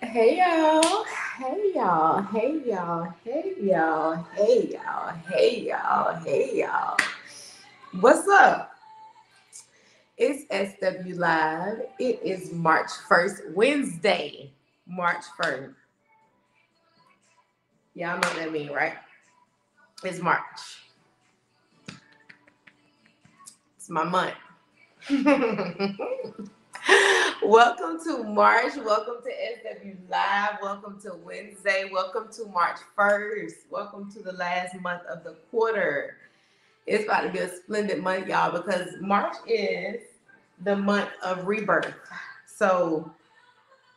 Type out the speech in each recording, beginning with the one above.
Hey y'all, hey y'all, hey y'all, hey y'all, hey y'all, hey y'all, hey y'all. What's up? It's SW Live. It is March 1st, Wednesday, March 1st. Y'all know what that means, right? It's March. It's my month. Welcome to March. Welcome to SW Live. Welcome to Wednesday. Welcome to March 1st. Welcome to the last month of the quarter. It's about to be a splendid month, y'all, because March is the month of rebirth. So,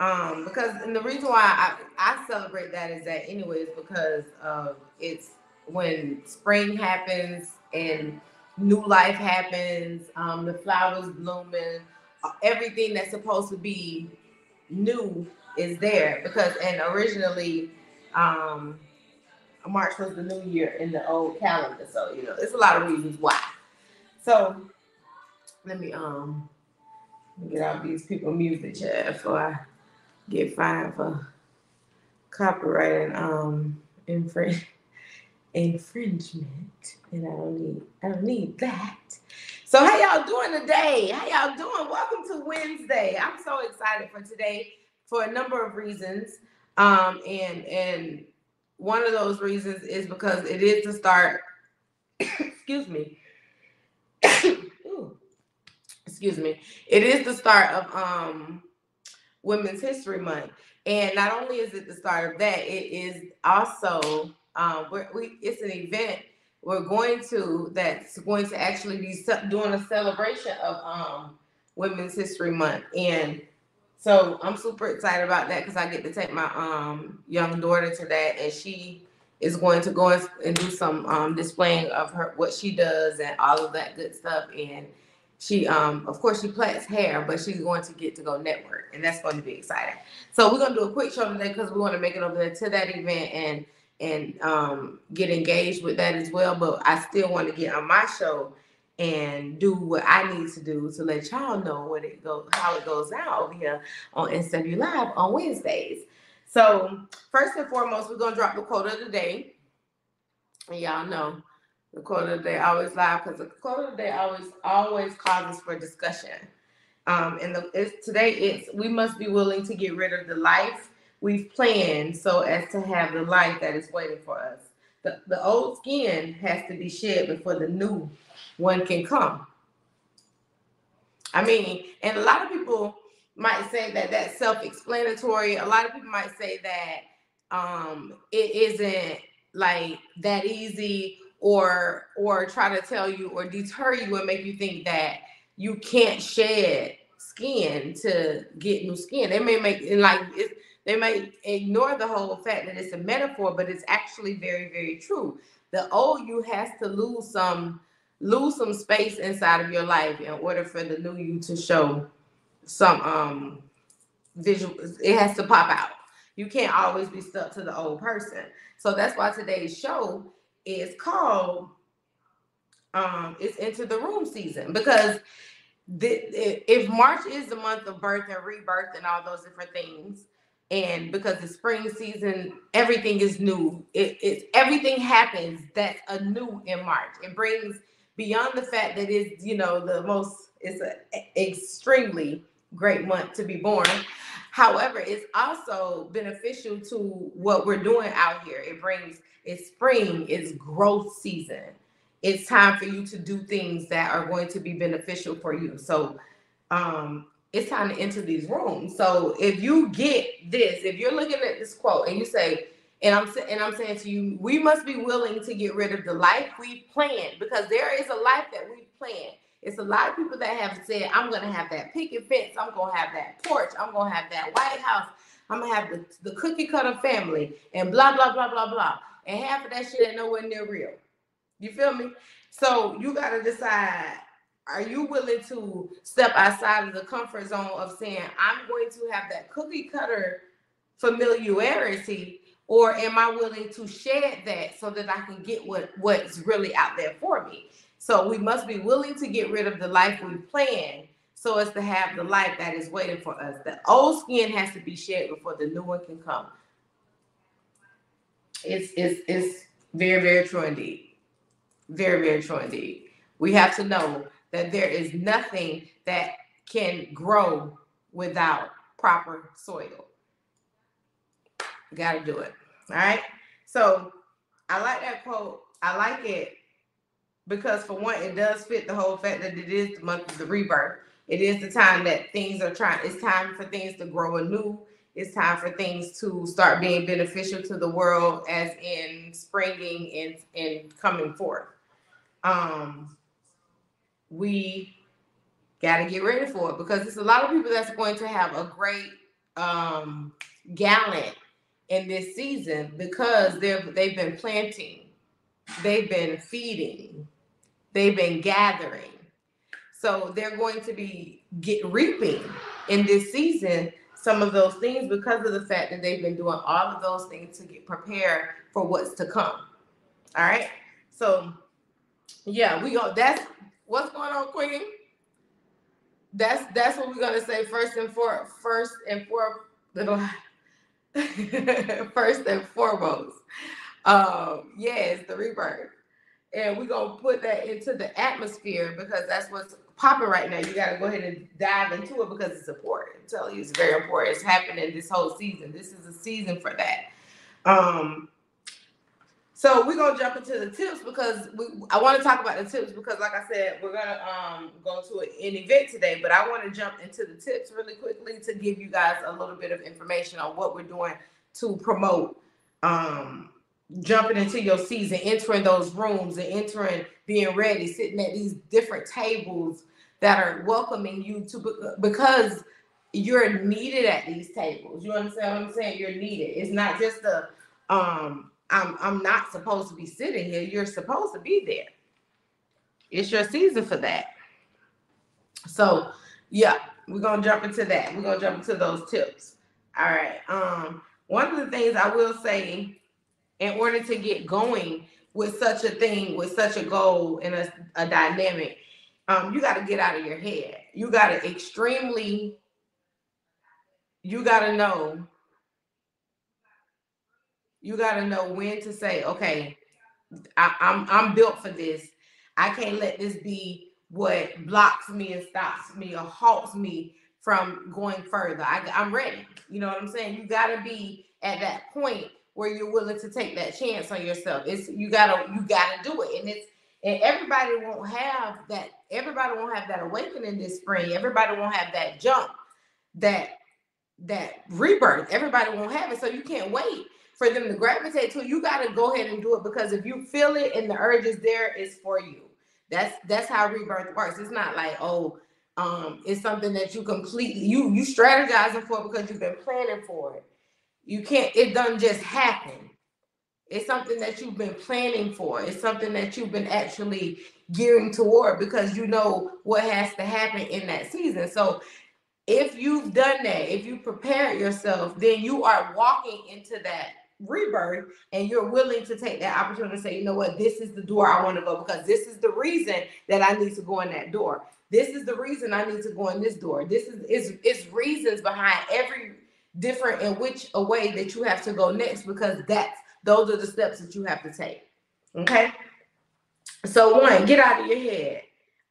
um, because and the reason why I, I celebrate that is that anyways, because of it's when spring happens and new life happens, um, the flowers blooming everything that's supposed to be new is there because and originally um March was the new year in the old calendar. So, you know, it's a lot of reasons why. So let me um get out these people music chat before I get fined for copyright and um infring- infringement. And I don't need I don't need that. So how y'all doing today? How y'all doing? Welcome to Wednesday. I'm so excited for today for a number of reasons. Um, and and one of those reasons is because it is the start. excuse me. Excuse me. It is the start of um Women's History Month, and not only is it the start of that, it is also um, we it's an event we're going to that's going to actually be doing a celebration of um, Women's History Month, and so I'm super excited about that because I get to take my um, young daughter to that, and she is going to go and do some um, displaying of her what she does and all of that good stuff. And she, um, of course, she plaits hair, but she's going to get to go network, and that's going to be exciting. So we're gonna do a quick show today because we want to make it over there to that event and and um, get engaged with that as well. But I still want to get on my show and do what I need to do to let y'all know what it go how it goes down over here on SW Live on Wednesdays. So first and foremost, we're gonna drop the quote of the day. And y'all know the quote of the day always live because the quote of the day always always causes for discussion. Um, and the, it's, today it's we must be willing to get rid of the life we've planned so as to have the life that is waiting for us. The, the old skin has to be shed before the new one can come. I mean, and a lot of people might say that that's self-explanatory. A lot of people might say that um, it isn't like that easy or or try to tell you or deter you and make you think that you can't shed skin to get new skin. They may make like it, they may ignore the whole fact that it's a metaphor, but it's actually very, very true. The old you has to lose some lose some space inside of your life in order for the new you to show some um visual it has to pop out you can't always be stuck to the old person so that's why today's show is called um it's into the room season because the, if march is the month of birth and rebirth and all those different things and because the spring season everything is new. It, it everything happens that's a new in march. It brings beyond the fact that it's you know the most it's an extremely great month to be born. However it's also beneficial to what we're doing out here. It brings it's spring it's growth season. It's time for you to do things that are going to be beneficial for you. So um it's time to enter these rooms. So if you get this, if you're looking at this quote and you say, and I'm and I'm saying to you, we must be willing to get rid of the life we planned because there is a life that we planned. It's a lot of people that have said, I'm gonna have that picket fence, I'm gonna have that porch, I'm gonna have that White House, I'm gonna have the, the cookie cutter family, and blah blah blah blah blah. And half of that shit ain't nowhere near real. You feel me? So you gotta decide are you willing to step outside of the comfort zone of saying i'm going to have that cookie cutter familiarity or am i willing to shed that so that i can get what what's really out there for me so we must be willing to get rid of the life we plan so as to have the life that is waiting for us. The old skin has to be shed before the new one can come. It's it's it's very, very true indeed. Very, very true indeed. We have to know that there is nothing that can grow without proper soil. Got to do it. All right. So I like that quote. I like it because, for one, it does fit the whole fact that it is the month of the rebirth. It is the time that things are trying, it's time for things to grow anew. It's time for things to start being beneficial to the world, as in springing and, and coming forth. Um, we got to get ready for it because it's a lot of people that's going to have a great um, gallant in this season because they've they've been planting, they've been feeding, they've been gathering. So they're going to be get reaping in this season some of those things because of the fact that they've been doing all of those things to get prepared for what's to come. All right. So yeah, we go. That's what's going on, Queen. That's that's what we're gonna say first and for first and for little first and foremost. Um, yes, the rebirth. And we're gonna put that into the atmosphere because that's what's popping right now. You gotta go ahead and dive into it because it's important. I'm you, it's very important. It's happening this whole season. This is a season for that. Um, so we're gonna jump into the tips because we, I want to talk about the tips because, like I said, we're gonna um, go to an event today. But I want to jump into the tips really quickly to give you guys a little bit of information on what we're doing to promote um, jumping into your season, entering those rooms, and entering, being ready, sitting at these different tables that are welcoming you to because you're needed at these tables. You understand what I'm saying? You're needed. It's not just a um I'm I'm not supposed to be sitting here. You're supposed to be there. It's your season for that. So yeah, we're gonna jump into that. We're gonna jump into those tips. All right. Um, one of the things I will say, in order to get going with such a thing, with such a goal and a, a dynamic, um, you got to get out of your head. You got to extremely, you got to know you got to know when to say, okay, I, I'm I'm built for this. I can't let this be what blocks me and stops me or halts me from going further. I, I'm ready. You know what I'm saying? You got to be at that point where you're willing to take that chance on yourself. It's you gotta you gotta do it, and it's and everybody won't have that. Everybody won't have that awakening this spring. Everybody won't have that jump, that that rebirth. Everybody won't have it, so you can't wait for them to gravitate to, you got to go ahead and do it because if you feel it and the urge is there, it's for you. That's that's how rebirth works. It's not like oh, um, it's something that you completely you you strategizing for because you've been planning for it. You can't. It doesn't just happen. It's something that you've been planning for. It's something that you've been actually gearing toward because you know what has to happen in that season. So if you've done that, if you prepared yourself, then you are walking into that rebirth and you're willing to take that opportunity to say, you know what, this is the door I want to go because this is the reason that I need to go in that door. This is the reason I need to go in this door. This is is is reasons behind every different in which a way that you have to go next because that's those are the steps that you have to take. Okay. So one, get out of your head.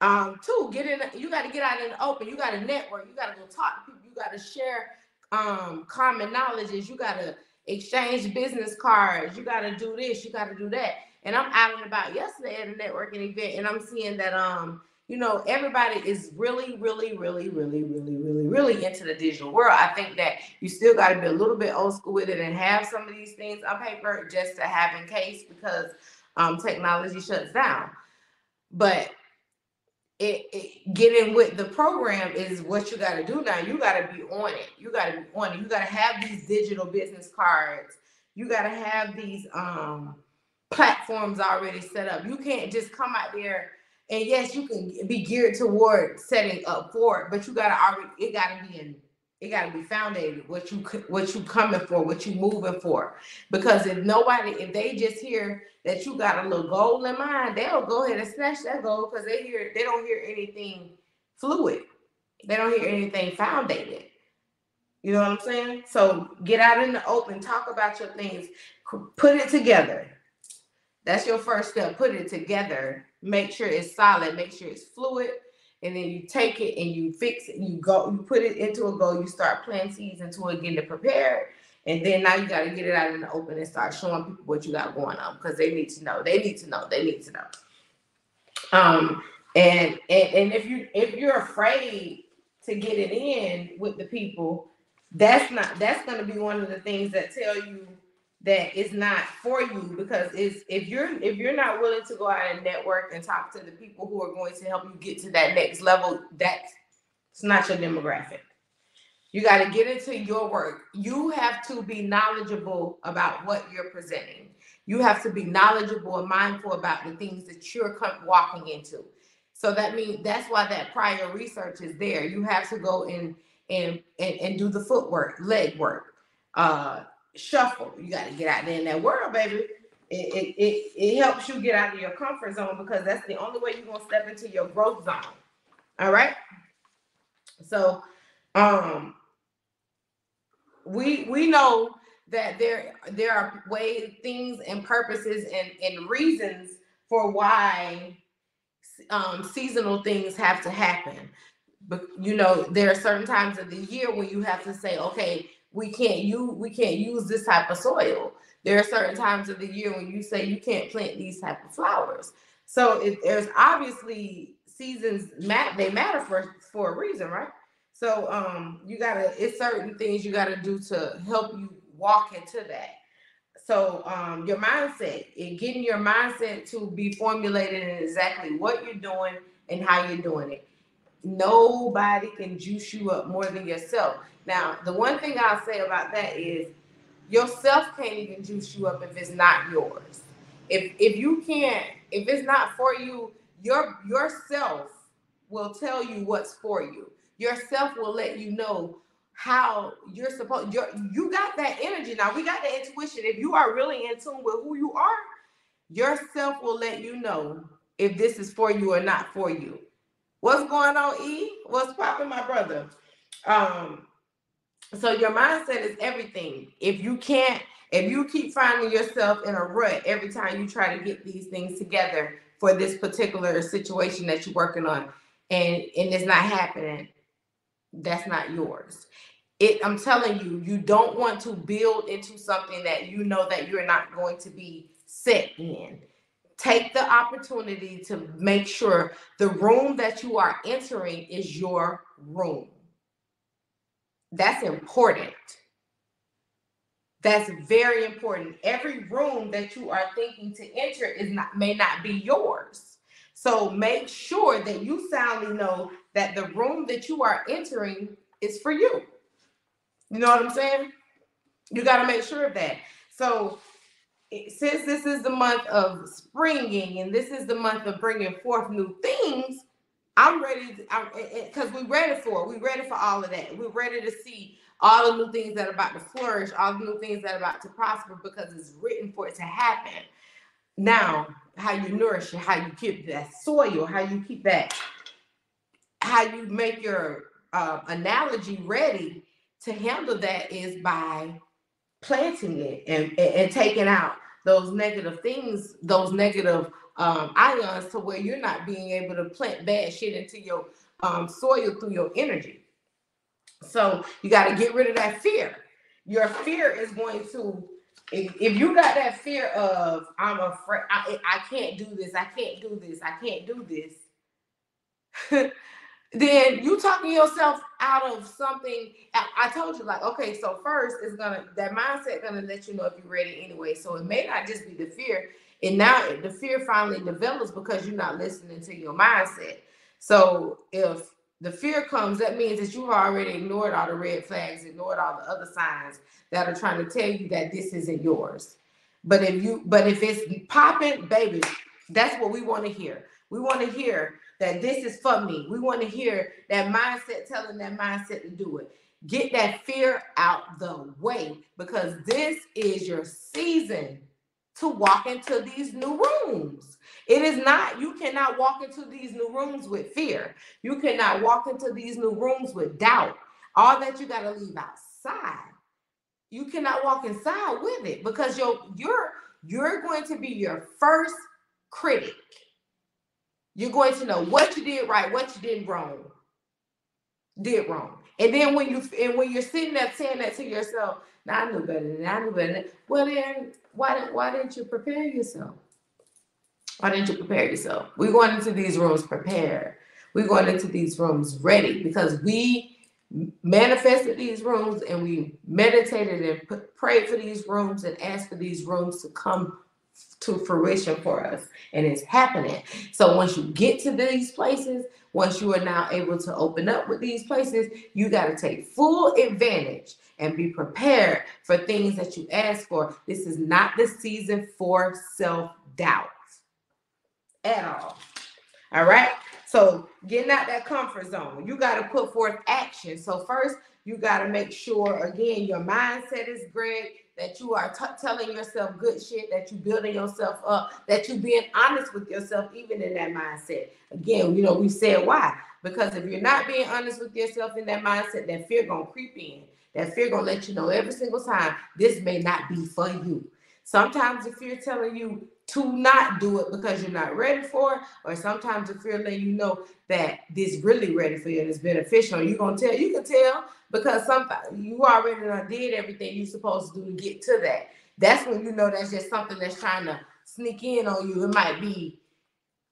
Um, two, get in. You got to get out in the open. You got to network. You got to go talk to people. You got to share um common knowledges. You got to exchange business cards. You got to do this. You got to do that. And I'm out and about yesterday at a networking event, and I'm seeing that um, you know, everybody is really, really, really, really, really, really, really into the digital world. I think that you still got to be a little bit old school with it and have some of these things on paper just to have in case because um, technology shuts down. But it, it getting with the program is what you got to do now. You got to be on it. You got to be on it. You got to have these digital business cards. You got to have these um platforms already set up. You can't just come out there and yes, you can be geared toward setting up for it, but you got to already it got to be in it got to be founded what you what you coming for what you moving for because if nobody if they just hear that you got a little goal in mind they'll go ahead and snatch that goal because they hear they don't hear anything fluid They don't hear anything founded. You know what I'm saying? So get out in the open, talk about your things, put it together. That's your first step. Put it together. Make sure it's solid. Make sure it's fluid. And then you take it and you fix it. You go, you put it into a goal. You start planting seeds into it, getting it prepared. And then now you got to get it out in the open and start showing people what you got going on because they need to know. They need to know. They need to know. Um, and, and and if you if you're afraid to get it in with the people, that's not that's to be one of the things that tell you that it's not for you because it's if you're if you're not willing to go out and network and talk to the people who are going to help you get to that next level, that's it's not your demographic. You got to get into your work. You have to be knowledgeable about what you're presenting. You have to be knowledgeable and mindful about the things that you're walking into. So that means that's why that prior research is there. You have to go in and and, and do the footwork, leg work, uh, shuffle. You got to get out there in that world, baby. It, it, it, it helps you get out of your comfort zone because that's the only way you're gonna step into your growth zone. All right. So um we we know that there there are ways, things, and purposes and, and reasons for why um, seasonal things have to happen. But you know, there are certain times of the year when you have to say, okay, we can't use we can't use this type of soil. There are certain times of the year when you say you can't plant these type of flowers. So it, there's obviously seasons mat they matter for for a reason, right? So um you gotta it's certain things you gotta do to help you walk into that. So um your mindset and getting your mindset to be formulated in exactly what you're doing and how you're doing it. Nobody can juice you up more than yourself. Now, the one thing I'll say about that is yourself can't even juice you up if it's not yours. If if you can't, if it's not for you, your yourself will tell you what's for you. Yourself will let you know how you're supposed you're, you got that energy. Now we got the intuition. If you are really in tune with who you are yourself will let you know if this is for you or not for you. What's going on e? What's popping my brother? Um so your mindset is everything. If you can't, if you keep finding yourself in a rut every time you try to get these things together for this particular situation that you're working on, and and it's not happening, that's not yours. It, I'm telling you, you don't want to build into something that you know that you're not going to be set in. Take the opportunity to make sure the room that you are entering is your room that's important. That's very important. Every room that you are thinking to enter is not may not be yours. So make sure that you soundly know that the room that you are entering is for you. You know what I'm saying? You got to make sure of that. So since this is the month of springing and this is the month of bringing forth new things, I'm ready because we're ready for it. We're ready for all of that. We're ready to see all the new things that are about to flourish, all the new things that are about to prosper because it's written for it to happen. Now, how you nourish it, how you keep that soil, how you keep that, how you make your uh, analogy ready to handle that is by planting it and, and, and taking out those negative things, those negative um, ions to where you're not being able to plant bad shit into your um, soil through your energy. So you got to get rid of that fear. Your fear is going to, if, if you got that fear of, I'm afraid, I, I can't do this, I can't do this, I can't do this. then you talking yourself out of something. I, I, told you, like, okay, so first it's gonna that mindset gonna let you know if you're ready anyway. So it may not just be the fear, and now the fear finally develops because you're not listening to your mindset. So if the fear comes, that means that you've already ignored all the red flags, ignored all the other signs that are trying to tell you that this isn't yours. But if you, but if it's popping, baby, that's what we want to hear. We want to hear that this is for me. We want to hear that mindset telling that mindset to do it. Get that fear out the way because this is your season to walk into these new rooms. It is not, you cannot walk into these new rooms with fear. You cannot walk into these new rooms with doubt. All that you got to leave outside. You cannot walk inside with it because you're you're you're going to be your first critic. You're going to know what you did right, what you did wrong. Did wrong. And then when you and when you're sitting there saying that to yourself, now I knew better than I knew better. Than, well then why didn't why didn't you prepare yourself? Why didn't you prepare yourself? We're going into these rooms prepared. We're going into these rooms ready because we manifested these rooms and we meditated and prayed for these rooms and asked for these rooms to come to fruition for us and it's happening so once you get to these places once you are now able to open up with these places you got to take full advantage and be prepared for things that you ask for this is not the season for self-doubt at all all right so getting out that comfort zone, you got to put forth action. So first, you got to make sure again your mindset is great, that you are t- telling yourself good shit, that you building yourself up, that you being honest with yourself even in that mindset. Again, you know we said why because if you're not being honest with yourself in that mindset, that fear gonna creep in. That fear gonna let you know every single time this may not be for you. Sometimes if you're telling you to not do it because you're not ready for it, or sometimes if you're letting you know that this really ready for you and it's beneficial, you're gonna tell you can tell because sometimes you already did everything you're supposed to do to get to that. That's when you know that's just something that's trying to sneak in on you. It might be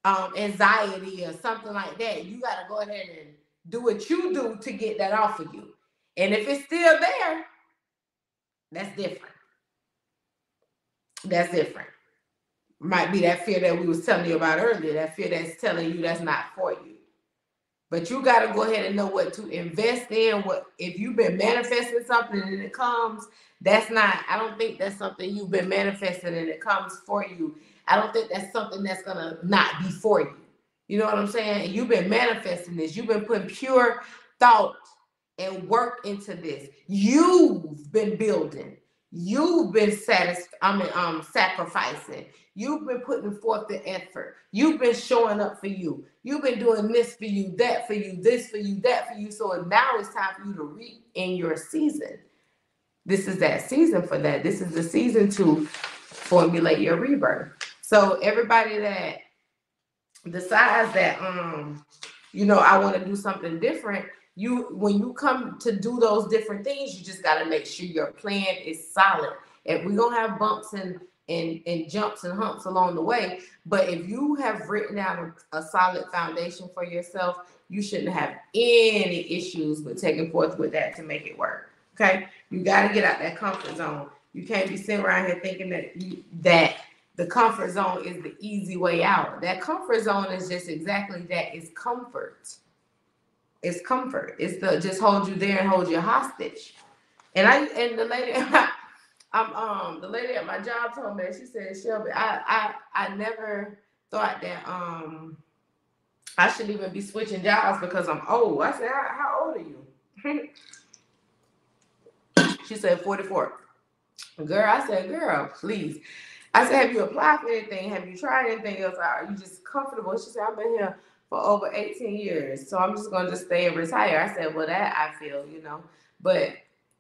um, anxiety or something like that. You got to go ahead and do what you do to get that off of you. And if it's still there, that's different. That's different might be that fear that we was telling you about earlier, that fear that's telling you that's not for you. But you got to go ahead and know what to invest in. What if you've been manifesting something and it comes, that's not, I don't think that's something you've been manifesting and it comes for you. I don't think that's something that's gonna not be for you. You know what I'm saying? You've been manifesting this, you've been putting pure thought and work into this. You've been building, you've been satisfied, I mean um sacrificing. You've been putting forth the effort. You've been showing up for you. You've been doing this for you, that for you, this for you, that for you. So now it's time for you to reap in your season. This is that season for that. This is the season to formulate your rebirth. So everybody that decides that um you know I want to do something different, you when you come to do those different things, you just got to make sure your plan is solid. If we don't have bumps and and, and jumps and humps along the way. But if you have written down a, a solid foundation for yourself, you shouldn't have any issues with taking forth with that to make it work. Okay, you got to get out that comfort zone. You can't be sitting around here thinking that you, that the comfort zone is the easy way out. That comfort zone is just exactly that. It's comfort. It's comfort. It's the just hold you there and hold you hostage. And I and the lady I'm um the lady at my job told me she said Shelby I I I never thought that um I should even be switching jobs because I'm old. I said how, how old are you? she said 44. Girl, I said girl, please. I said have you applied for anything? Have you tried anything else? Are you just comfortable? She said I've been here for over 18 years, so I'm just gonna just stay and retire. I said well that I feel you know, but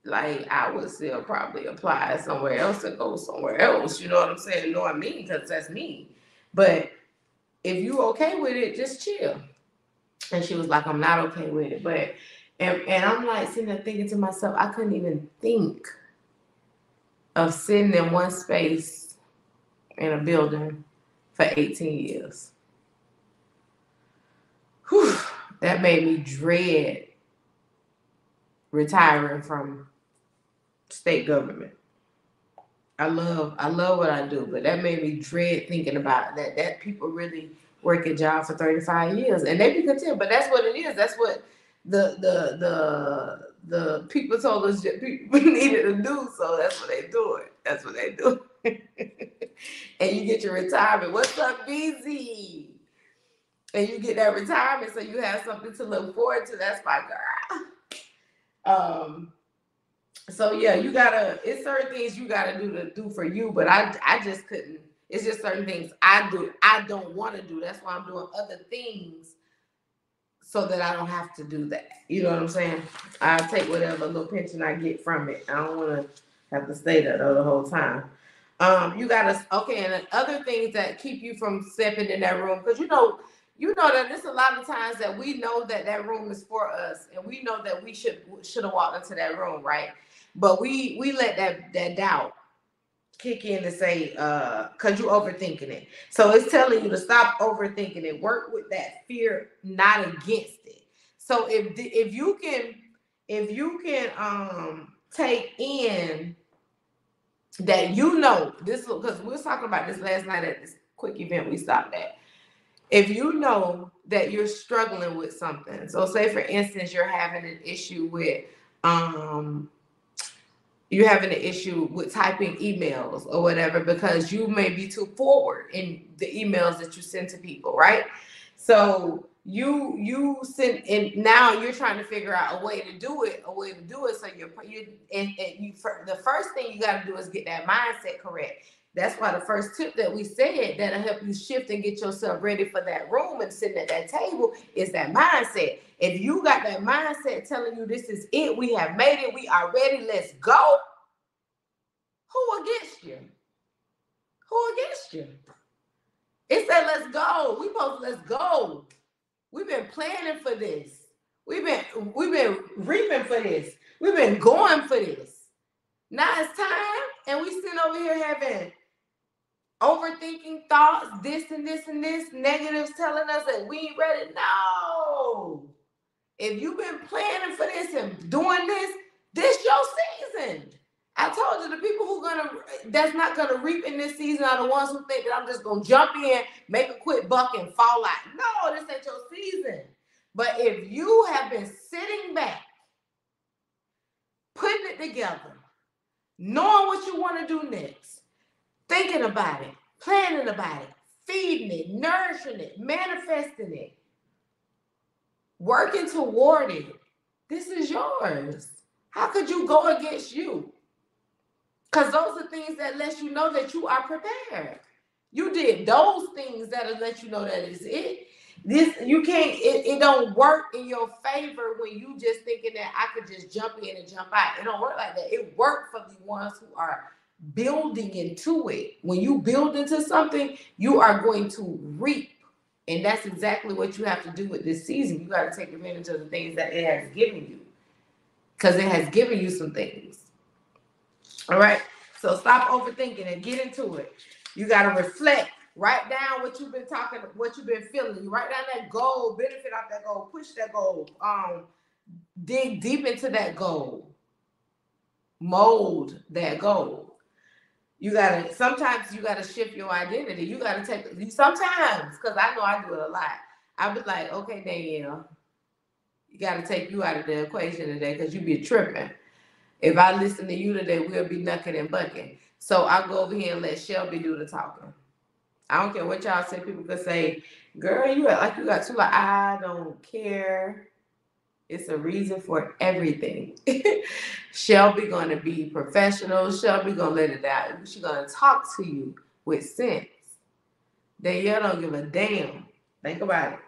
like I would still probably apply somewhere else and go somewhere else. You know what I'm saying? What I mean? Because that's me. But if you okay with it, just chill. And she was like, I'm not okay with it. But and, and I'm like sitting there thinking to myself, I couldn't even think of sitting in one space in a building for 18 years. Whew, that made me dread retiring from state government. I love I love what I do, but that made me dread thinking about that. That people really work a job for 35 years and they be content, but that's what it is. That's what the the the the people told us people needed to do, so that's what they do it. That's what they do. and you get your retirement. What's up, BZ? And you get that retirement, so you have something to look forward to. That's my girl. Um, so yeah, you gotta. It's certain things you gotta do to do for you, but I I just couldn't It's just certain things I do, I don't want to do. That's why I'm doing other things so that I don't have to do that. You know what I'm saying? I take whatever little pension I get from it. I don't want to have to stay there the whole time. Um, you gotta okay, and other things that keep you from stepping in that room because you know, you know that there's a lot of times that we know that that room is for us, and we know that we should should have walked into that room, right? But we we let that that doubt kick in to say, uh, cause you overthinking it. So it's telling you to stop overthinking it. Work with that fear, not against it. So if if you can if you can um take in that you know this because we were talking about this last night at this quick event we stopped at. If you know that you're struggling with something, so say for instance, you're having an issue with um you're having an issue with typing emails or whatever because you may be too forward in the emails that you send to people, right? So you you send and now you're trying to figure out a way to do it, a way to do it. So you're you and, and you the first thing you got to do is get that mindset correct. That's why the first tip that we said that'll help you shift and get yourself ready for that room and sitting at that table is that mindset. If you got that mindset telling you this is it, we have made it, we are ready, let's go. Who against you? Who against you? It said, let's go. We both let's go. We've been planning for this. We've been we've been reaping for this. We've been going for this. Now it's time, and we sitting over here having overthinking thoughts, this and this and this, negatives telling us that we ain't ready. No. If you've been planning for this and doing this, this your season. I told you the people who gonna that's not gonna reap in this season are the ones who think that I'm just gonna jump in, make a quick buck, and fall out. No, this ain't your season. But if you have been sitting back, putting it together, knowing what you want to do next, thinking about it, planning about it, feeding it, nourishing it, manifesting it, working toward it, this is yours. How could you go against you? Because those are things that let you know that you are prepared. You did those things that'll let you know that is it. This you can't, it, it don't work in your favor when you just thinking that I could just jump in and jump out. It don't work like that. It worked for the ones who are building into it. When you build into something, you are going to reap. And that's exactly what you have to do with this season. You got to take advantage of the things that it has given you. Because it has given you some things. All right. So stop overthinking and get into it. You got to reflect. Write down what you've been talking, what you've been feeling. You write down that goal, benefit off that goal, push that goal, um, dig deep into that goal, mold that goal. You gotta sometimes you gotta shift your identity. You gotta take sometimes because I know I do it a lot. I be like, okay, Danielle, you gotta take you out of the equation today because you be tripping. If I listen to you today, we'll be knucking and bucking. So I'll go over here and let Shelby do the talking. I don't care what y'all say. People could say, girl, you like you got two like I don't care. It's a reason for everything. Shelby gonna be professional. Shelby gonna let it out. She gonna talk to you with sense. Danielle don't give a damn. Think about it.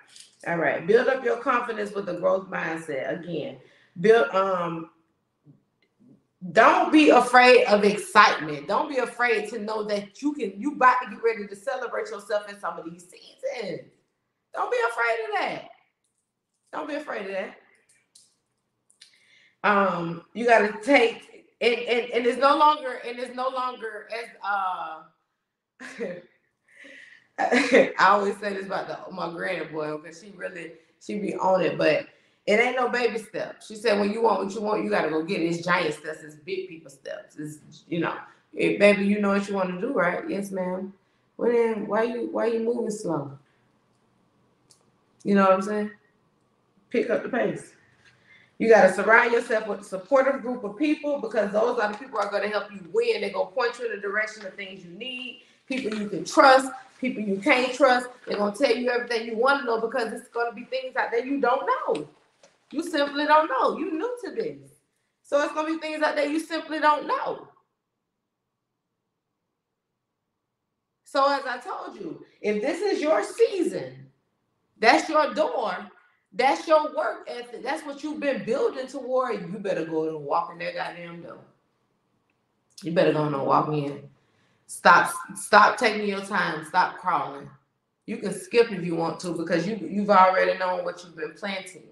All right. Build up your confidence with a growth mindset. Again, build um don't be afraid of excitement. Don't be afraid to know that you can you about to get ready to celebrate yourself in some of these seasons. Don't be afraid of that. Don't be afraid of that. Um, you gotta take and, and, and it's no longer and it's no longer as uh I always say this about the, my granny boy because she really she be on it, but it ain't no baby steps. She said, when you want what you want, you gotta go get it. It's giant steps. It's big people steps. It's you know, it, baby, you know what you want to do, right? Yes, ma'am. Well then, why you why you moving slow? You know what I'm saying? Pick up the pace. You got to surround yourself with a supportive group of people because those are the people are going to help you win. They're going to point you in the direction of things you need, people you can trust, people you can't trust. They're going to tell you everything you want to know because it's going to be things out there you don't know. You simply don't know. You new to this. So it's gonna be things out there you simply don't know. So as I told you, if this is your season, that's your door, that's your work ethic, that's what you've been building toward, you better go and walk in that goddamn door. You better go and walk in. Stop, stop taking your time, stop crawling. You can skip if you want to because you you've already known what you've been planting.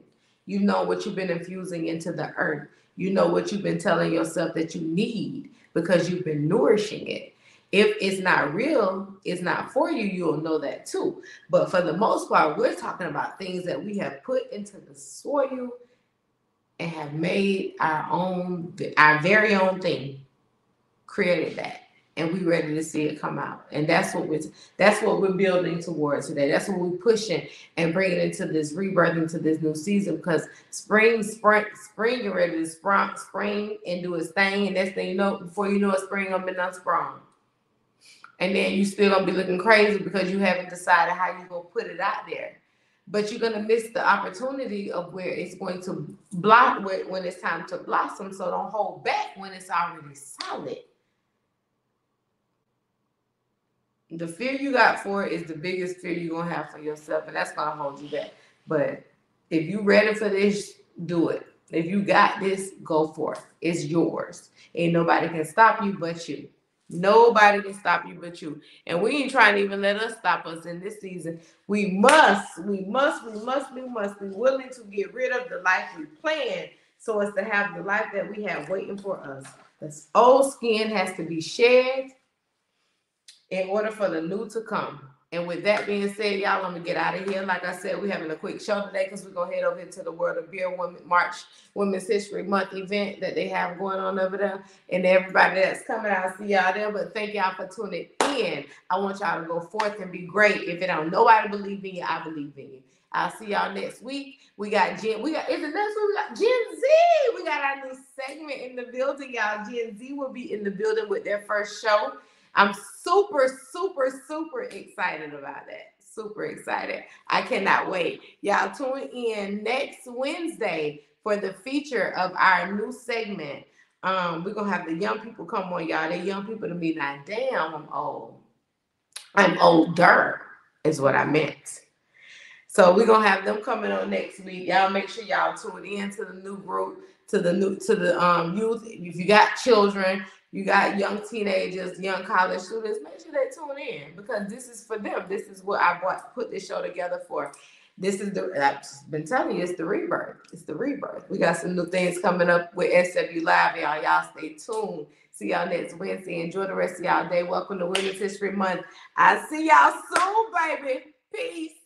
You know what you've been infusing into the earth. You know what you've been telling yourself that you need because you've been nourishing it if it's not real, it's not for you, you'll know that too. But for the most part, we're talking about things that we have put into the soil and have made our own, our very own thing, created that. And we ready to see it come out. And that's what we're that's what we're building towards today. That's what we're pushing and bringing into this rebirth into this new season because spring, spring, spring, you're ready to spring, spring and do its thing. And next thing you know, before you know it, spring I'm in sprung and then you still gonna be looking crazy because you haven't decided how you gonna put it out there. But you're gonna miss the opportunity of where it's going to block when it's time to blossom. So don't hold back when it's already solid. The fear you got for it is the biggest fear you're gonna have for yourself, and that's gonna hold you back. But if you're ready for this, do it. If you got this, go for it. It's yours. Ain't nobody can stop you but you. Nobody can stop you but you. And we ain't trying to even let us stop us in this season. We must, we must, we must, we must be willing to get rid of the life we plan so as to have the life that we have waiting for us. This old skin has to be shed in order for the new to come. And with that being said, y'all, I'm gonna get out of here. Like I said, we're having a quick show today because we're gonna head over into the World of Beer Women March Women's History Month event that they have going on over there. And everybody that's coming, I'll see y'all there. But thank y'all for tuning in. I want y'all to go forth and be great. If it don't nobody believe in you, I believe in you. I'll see y'all next week. We got Gen. We got is the next week. We got Gen Z. We got our new segment in the building, y'all. Gen Z will be in the building with their first show. I'm super, super, super excited about that. Super excited. I cannot wait. Y'all tune in next Wednesday for the feature of our new segment. Um, we're gonna have the young people come on, y'all. They young people to me like, damn, I'm old. I'm older, is what I meant. So we're gonna have them coming on next week. Y'all make sure y'all tune in to the new group, to the new to the um youth. If you got children, you got young teenagers, young college students, make sure they tune in because this is for them. This is what I brought, put this show together for. This is the I've been telling you, it's the rebirth. It's the rebirth. We got some new things coming up with SW Live, y'all. Y'all stay tuned. See y'all next Wednesday. Enjoy the rest of y'all day. Welcome to Women's History Month. I see y'all soon, baby. Peace.